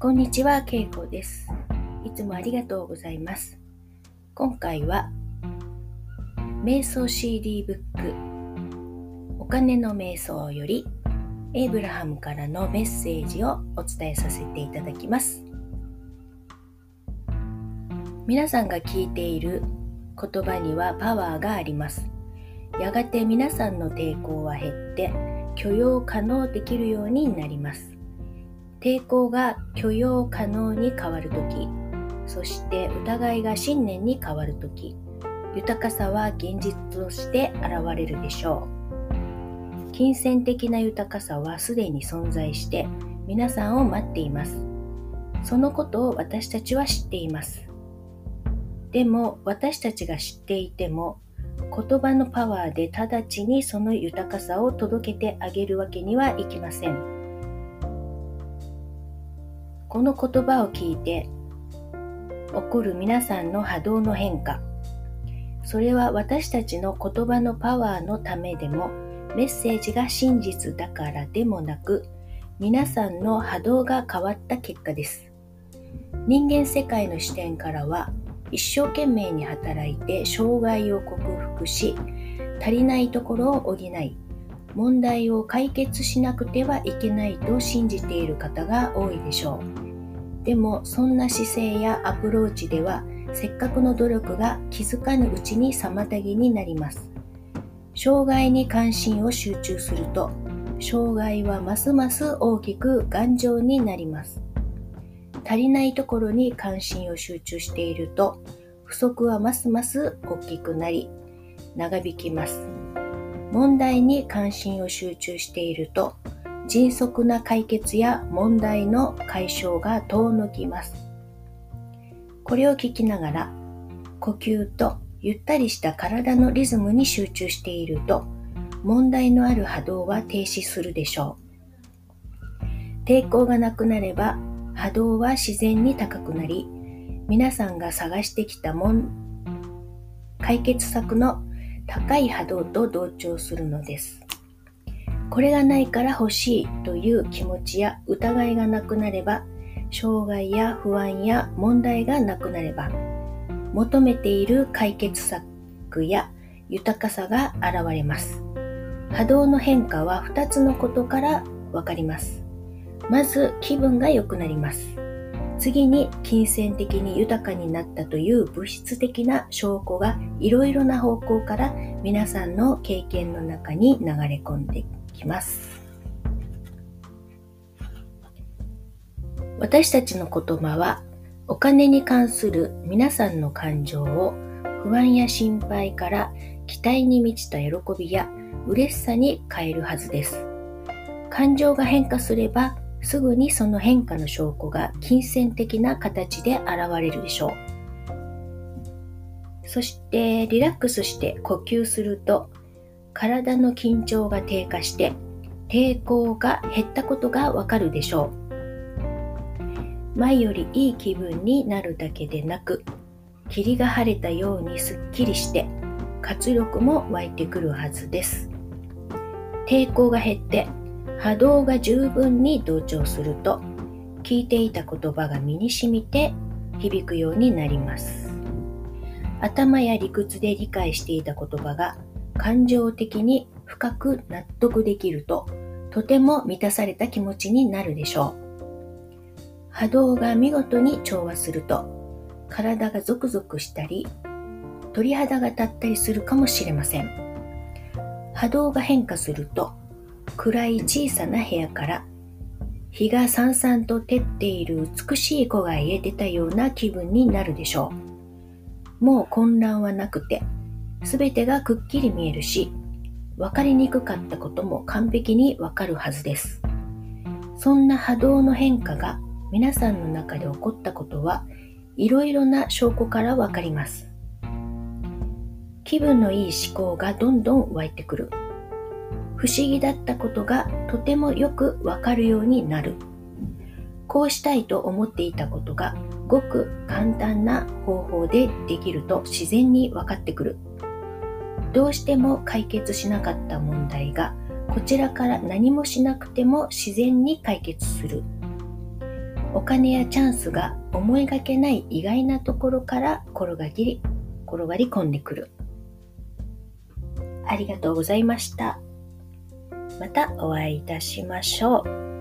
こんにちは、けいこです。いつもありがとうございます。今回は、瞑想 CD ブック、お金の瞑想より、エイブラハムからのメッセージをお伝えさせていただきます。皆さんが聞いている言葉にはパワーがあります。やがて皆さんの抵抗は減って、許容可能できるようになります。抵抗が許容可能に変わるとき、そして疑いが信念に変わるとき、豊かさは現実として現れるでしょう。金銭的な豊かさはすでに存在して皆さんを待っています。そのことを私たちは知っています。でも私たちが知っていても言葉のパワーで直ちにその豊かさを届けてあげるわけにはいきません。この言葉を聞いて起こる皆さんの波動の変化。それは私たちの言葉のパワーのためでもメッセージが真実だからでもなく皆さんの波動が変わった結果です。人間世界の視点からは一生懸命に働いて障害を克服し足りないところを補い問題を解決しなくてはいけないと信じている方が多いでしょう。でもそんな姿勢やアプローチではせっかくの努力が気づかぬうちに妨げになります。障害に関心を集中すると障害はますます大きく頑丈になります。足りないところに関心を集中していると不足はますます大きくなり長引きます。問題に関心を集中していると迅速な解決や問題の解消が遠のきます。これを聞きながら呼吸とゆったりした体のリズムに集中していると問題のある波動は停止するでしょう。抵抗がなくなれば波動は自然に高くなり皆さんが探してきたもん解決策の高い波動と同調するのです。これがないから欲しいという気持ちや疑いがなくなれば、障害や不安や問題がなくなれば、求めている解決策や豊かさが現れます。波動の変化は2つのことからわかります。まず気分が良くなります。次に金銭的に豊かになったという物質的な証拠がいろいろな方向から皆さんの経験の中に流れ込んできます。私たちの言葉はお金に関する皆さんの感情を不安や心配から期待に満ちた喜びや嬉しさに変えるはずです。感情が変化すればすぐにその変化の証拠が金銭的な形で現れるでしょう。そしてリラックスして呼吸すると体の緊張が低下して抵抗が減ったことがわかるでしょう。前よりいい気分になるだけでなく霧が晴れたようにすっきりして活力も湧いてくるはずです。抵抗が減って波動が十分に同調すると聞いていた言葉が身に染みて響くようになります。頭や理屈で理解していた言葉が感情的に深く納得できるととても満たされた気持ちになるでしょう。波動が見事に調和すると体がゾクゾクしたり鳥肌が立ったりするかもしれません。波動が変化すると暗い小さな部屋から日がさんさんと照っている美しい子がへ出たような気分になるでしょう。もう混乱はなくて、すべてがくっきり見えるし、分かりにくかったことも完璧にわかるはずです。そんな波動の変化が皆さんの中で起こったことはいろいろな証拠からわかります。気分のいい思考がどんどん湧いてくる。不思議だったことがとてもよくわかるようになる。こうしたいと思っていたことがごく簡単な方法でできると自然に分かってくる。どうしても解決しなかった問題がこちらから何もしなくても自然に解決する。お金やチャンスが思いがけない意外なところから転がり転がり込んでくる。ありがとうございました。またお会いいたしましょう。